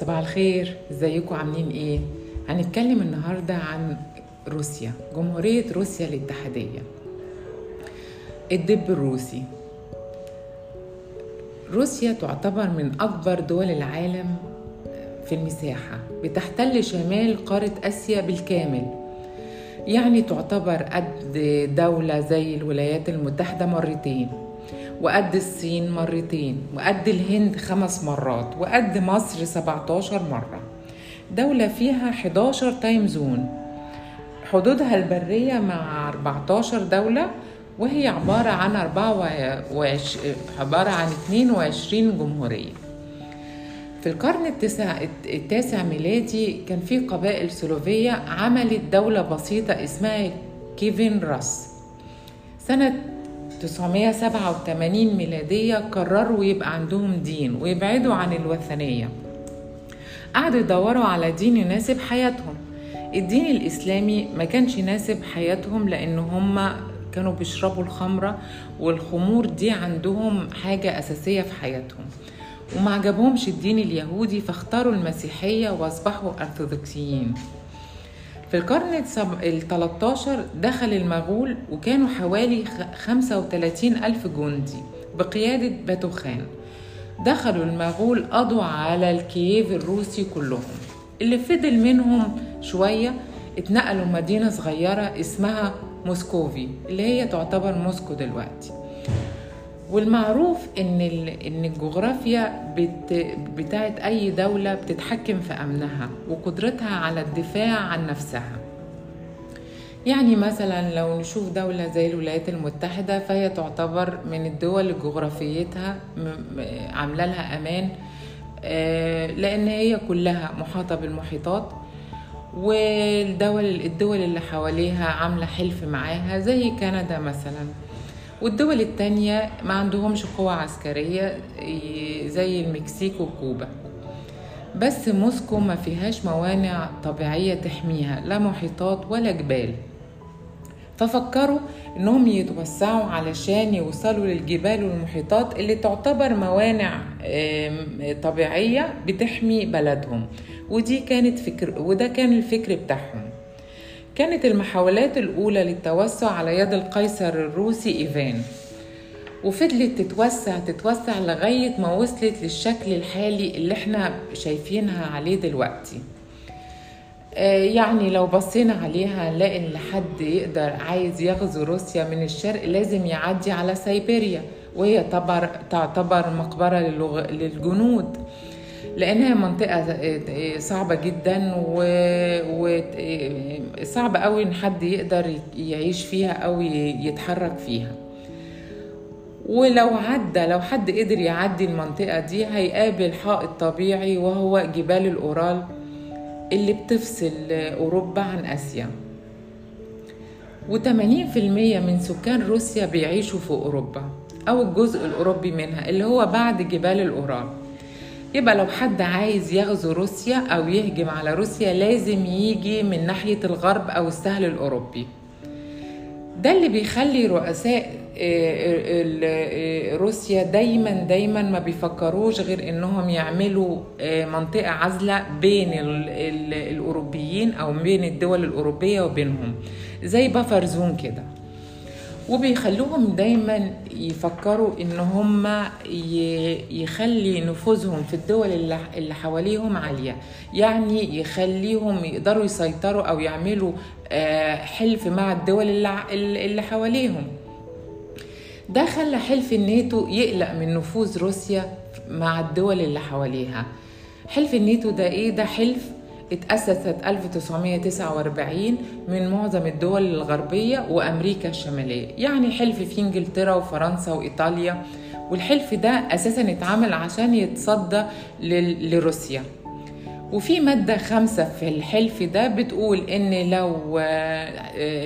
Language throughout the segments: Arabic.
صباح الخير. ازيكم؟ عاملين إيه؟ هنتكلم النهارده عن روسيا جمهورية روسيا الاتحادية. الدب الروسي. روسيا تعتبر من أكبر دول العالم في المساحة بتحتل شمال قارة آسيا بالكامل. يعني تعتبر قد دولة زي الولايات المتحدة مرتين. وقد الصين مرتين وقد الهند خمس مرات وقد مصر 17 مرة. دولة فيها 11 تايم زون حدودها البرية مع 14 دولة وهي عبارة عن 24 عبارة عن 22 جمهورية. في القرن التاسع, التاسع ميلادي كان في قبائل سلوفية عملت دولة بسيطة اسمها كيفن راس. سنة 987 ميلادية قرروا يبقى عندهم دين ويبعدوا عن الوثنية. قعدوا يدوروا على دين يناسب حياتهم. الدين الإسلامي ما كانش يناسب حياتهم لأن هم كانوا بيشربوا الخمرة والخمور دي عندهم حاجة أساسية في حياتهم. وما عجبهمش الدين اليهودي فاختاروا المسيحية وأصبحوا أرثوذكسيين. في القرن ال 13 دخل المغول وكانوا حوالي 35 ألف جندي بقيادة باتوخان. دخلوا المغول قضوا على الكييف الروسي كلهم. اللي فضل منهم شوية اتنقلوا مدينة صغيرة اسمها موسكوفي اللي هي تعتبر موسكو دلوقتي. والمعروف إن إن الجغرافيا بت بتاعت أي دولة بتتحكم في أمنها وقدرتها على الدفاع عن نفسها. يعني مثلا لو نشوف دولة زي الولايات المتحدة فهي تعتبر من الدول اللي جغرافيتها عاملة لها أمان لأن هي كلها محاطة بالمحيطات والدول الدول اللي حواليها عاملة حلف معاها زي كندا مثلا. والدول التانية ما عندهمش قوة عسكرية زي المكسيك وكوبا. بس موسكو ما فيهاش موانع طبيعية تحميها لا محيطات ولا جبال. ففكروا إنهم يتوسعوا علشان يوصلوا للجبال والمحيطات اللي تعتبر موانع طبيعية بتحمي بلدهم. ودي كانت فكر وده كان الفكر بتاعهم. كانت المحاولات الأولى للتوسع على يد القيصر الروسي إيفان وفضلت تتوسع تتوسع لغاية ما وصلت للشكل الحالي اللي إحنا شايفينها عليه دلوقتي. يعني لو بصينا عليها نلاقي إن حد يقدر عايز يغزو روسيا من الشرق لازم يعدي على سيبيريا وهي تعتبر تعتبر مقبرة للجنود. لانها منطقة صعبة جدا وصعب قوي إن حد يقدر يعيش فيها أو يتحرك فيها. ولو عدى لو حد قدر يعدي المنطقة دي هيقابل حائط طبيعي وهو جبال الأورال اللي بتفصل أوروبا عن آسيا. و80% من سكان روسيا بيعيشوا في أوروبا أو الجزء الأوروبي منها اللي هو بعد جبال الأورال. يبقى لو حد عايز يغزو روسيا أو يهجم على روسيا لازم يجي من ناحية الغرب أو السهل الأوروبي. ده اللي بيخلي رؤساء روسيا دايما دايما ما بيفكروش غير إنهم يعملوا منطقة عازلة بين الأوروبيين أو بين الدول الأوروبية وبينهم. زي بافر زون كده. وبيخلوهم دايما يفكروا إن هم يخلي نفوذهم في الدول اللي حواليهم عالية. يعني يخليهم يقدروا يسيطروا أو يعملوا حلف مع الدول اللي حواليهم. ده خلى حلف الناتو يقلق من نفوذ روسيا مع الدول اللي حواليها. حلف الناتو ده إيه؟ ده حلف اتأسست 1949 من معظم الدول الغربية وأمريكا الشمالية. يعني حلف في إنجلترا وفرنسا وإيطاليا. والحلف ده أساسا اتعمل عشان يتصدى لروسيا. وفي مادة خمسة في الحلف ده بتقول إن لو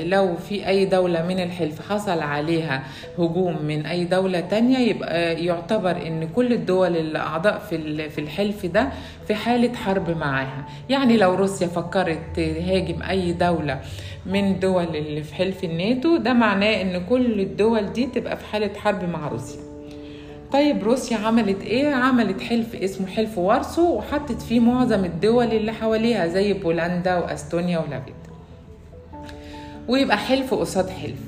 لو في أي دولة من الحلف حصل عليها هجوم من أي دولة تانية يبقى يعتبر إن كل الدول اللي أعضاء في في الحلف ده في حالة حرب معاها. يعني لو روسيا فكرت تهاجم أي دولة من الدول اللي في حلف الناتو ده معناه إن كل الدول دي تبقى في حالة حرب مع روسيا. طيب روسيا عملت إيه؟ عملت حلف اسمه حلف وارسو وحطت فيه معظم الدول اللي حواليها زي بولندا وأستونيا ولافيت. ويبقى حلف قصاد حلف.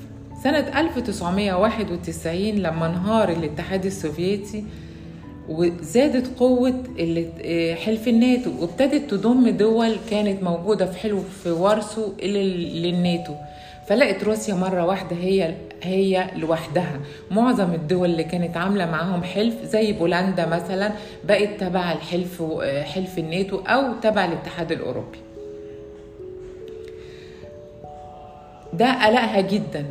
سنة 1991 لما انهار الاتحاد السوفيتي وزادت قوة حلف الناتو وابتدت تضم دول كانت موجودة في حلف وارسو للناتو. فلقت روسيا مرة واحدة هي هي لوحدها. معظم الدول اللي كانت عاملة معاهم حلف زي بولندا مثلا بقت تبع الحلف حلف الناتو أو تبع الاتحاد الأوروبي. ده قلقها جدا.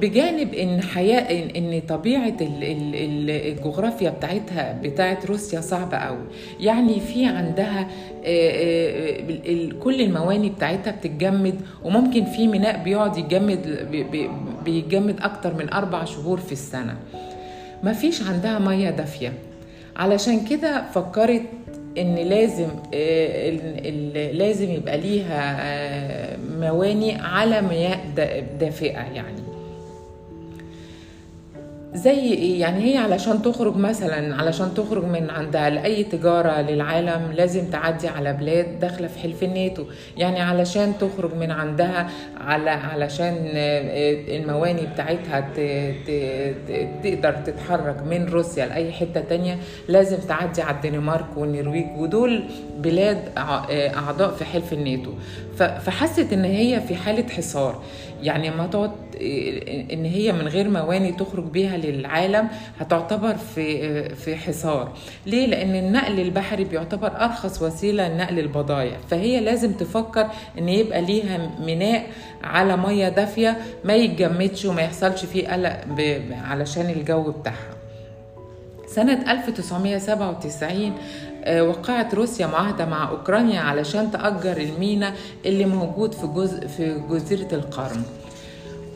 بجانب إن حياة إن طبيعة الجغرافيا بتاعتها بتاعت روسيا صعبة قوي يعني في عندها كل المواني بتاعتها بتتجمد وممكن في ميناء بيقعد يتجمد بيتجمد أكتر من أربع شهور في السنة. مفيش عندها ميه دافية. علشان كده فكرت إن لازم لازم يبقى ليها مواني على مياه دافئة يعني. زي إيه؟ يعني هي علشان تخرج مثلا علشان تخرج من عندها لاي تجارة للعالم لازم تعدي على بلاد داخلة في حلف الناتو. يعني علشان تخرج من عندها على علشان المواني بتاعتها تقدر تتحرك من روسيا لأي حتة تانية لازم تعدي على الدنمارك والنرويج ودول بلاد أعضاء في حلف الناتو. فحست إن هي في حالة حصار. يعني ما تقعد إن هي من غير مواني تخرج بيها للعالم هتعتبر في في حصار. ليه؟ لأن النقل البحري بيعتبر أرخص وسيلة لنقل البضائع فهي لازم تفكر إن يبقى ليها ميناء على مية دافية ما يتجمدش وما يحصلش فيه قلق علشان الجو بتاعها. سنة 1997 وقعت روسيا معاهدة مع أوكرانيا علشان تأجر المينا اللي موجود في جزء في جزيرة القرم.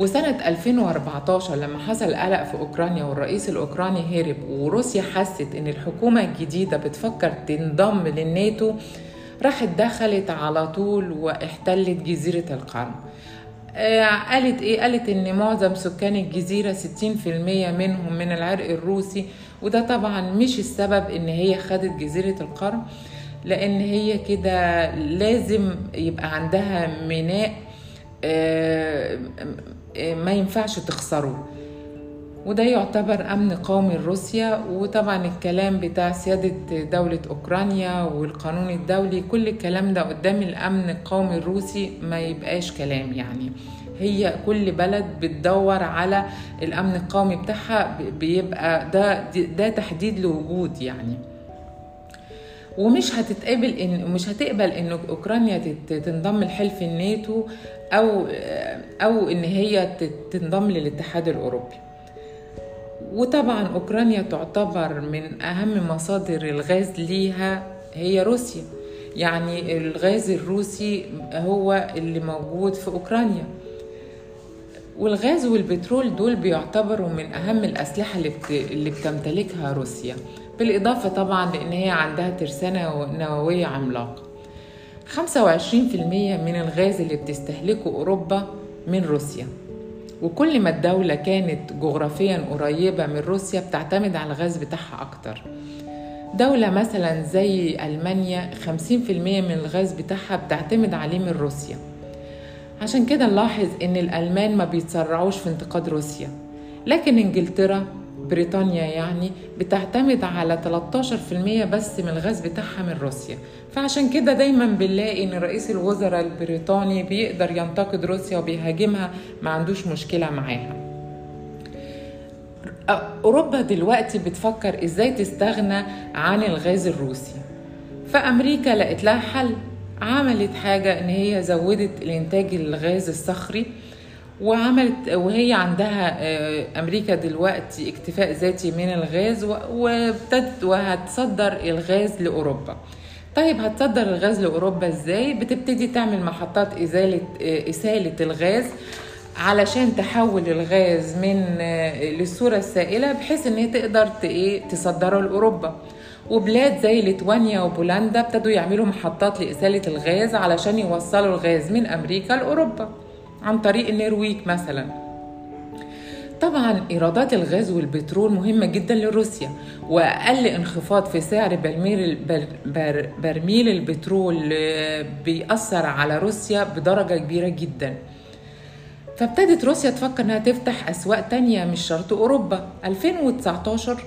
وسنة 2014 لما حصل قلق في أوكرانيا والرئيس الأوكراني هرب وروسيا حست إن الحكومة الجديدة بتفكر تنضم للناتو راحت دخلت على طول واحتلت جزيرة القرم. قالت إيه؟ قالت إن معظم سكان الجزيرة 60% منهم من العرق الروسي وده طبعا مش السبب إن هي خدت جزيرة القرم لأن هي كده لازم يبقى عندها ميناء ما ينفعش تخسره. وده يعتبر أمن قومي لروسيا وطبعا الكلام بتاع سيادة دولة أوكرانيا والقانون الدولي كل الكلام ده قدام الأمن القومي الروسي ما يبقاش كلام يعني. هي كل بلد بتدور على الأمن القومي بتاعها بيبقى ده ده تحديد لوجود يعني. ومش هتتقبل ان مش هتقبل إن أوكرانيا تنضم لحلف الناتو أو أو إن هي تنضم للاتحاد الأوروبي. وطبعا أوكرانيا تعتبر من أهم مصادر الغاز ليها هي روسيا. يعني الغاز الروسي هو اللي موجود في أوكرانيا. والغاز والبترول دول بيعتبروا من أهم الأسلحة. اللي بتمتلكها روسيا. بالإضافة طبعا لأن هي عندها ترسانة نووية عملاقة. 25% من الغاز اللي بتستهلكه أوروبا من روسيا. وكل ما الدولة كانت جغرافيا قريبة من روسيا بتعتمد على الغاز بتاعها أكتر. دولة مثلا زي ألمانيا 50% من الغاز بتاعها بتعتمد عليه من روسيا. عشان كده نلاحظ إن الألمان ما بيتسرعوش في انتقاد روسيا. لكن إنجلترا بريطانيا يعني بتعتمد على 13% بس من الغاز بتاعها من روسيا. فعشان كده دايما بنلاقي إن رئيس الوزراء البريطاني بيقدر ينتقد روسيا وبيهاجمها ما عندوش مشكلة معاها. أوروبا دلوقتي بتفكر إزاي تستغنى عن الغاز الروسي. فأمريكا لقت لها حل عملت حاجة إن هي زودت الإنتاج الغاز الصخري. وعملت وهي عندها أمريكا دلوقتي اكتفاء ذاتي من الغاز وابتدت وهتصدر الغاز لأوروبا. طيب هتصدر الغاز لأوروبا إزاي؟ بتبتدي تعمل محطات إزالة إسالة الغاز علشان تحول الغاز من للصورة السائلة بحيث إن هي تقدر إيه تصدره لأوروبا. وبلاد زي ليتوانيا وبولندا ابتدوا يعملوا محطات لإسالة الغاز علشان يوصلوا الغاز من أمريكا لأوروبا. عن طريق النرويج مثلا. طبعا إيرادات الغاز والبترول مهمة جدا لروسيا وأقل انخفاض في سعر برميل برميل البترول بيأثر على روسيا بدرجة كبيرة جدا. فابتدت روسيا تفكر إنها تفتح أسواق تانية مش شرط أوروبا. 2019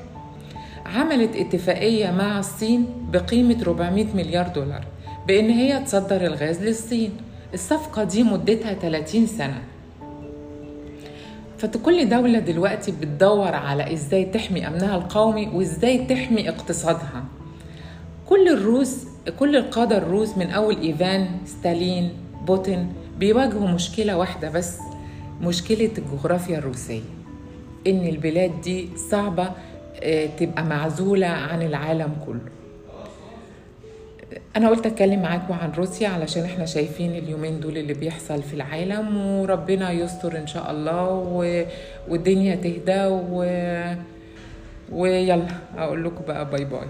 عملت اتفاقية مع الصين بقيمة 400 مليار دولار بإن هي تصدر الغاز للصين. الصفقة دي مدتها 30 سنة. فكل دولة دلوقتي بتدور على إزاي تحمي أمنها القومي وإزاي تحمي اقتصادها. كل الروس كل القادة الروس من أول إيفان ستالين بوتين بيواجهوا مشكلة واحدة بس مشكلة الجغرافيا الروسية. إن البلاد دي صعبة آه، تبقى معزولة عن العالم كله. أنا قلت أتكلم معاكم عن روسيا علشان إحنا شايفين اليومين دول اللي بيحصل في العالم وربنا يستر إن شاء الله و... والدنيا تهدى و... ويلا أقول لكم بقى باي باي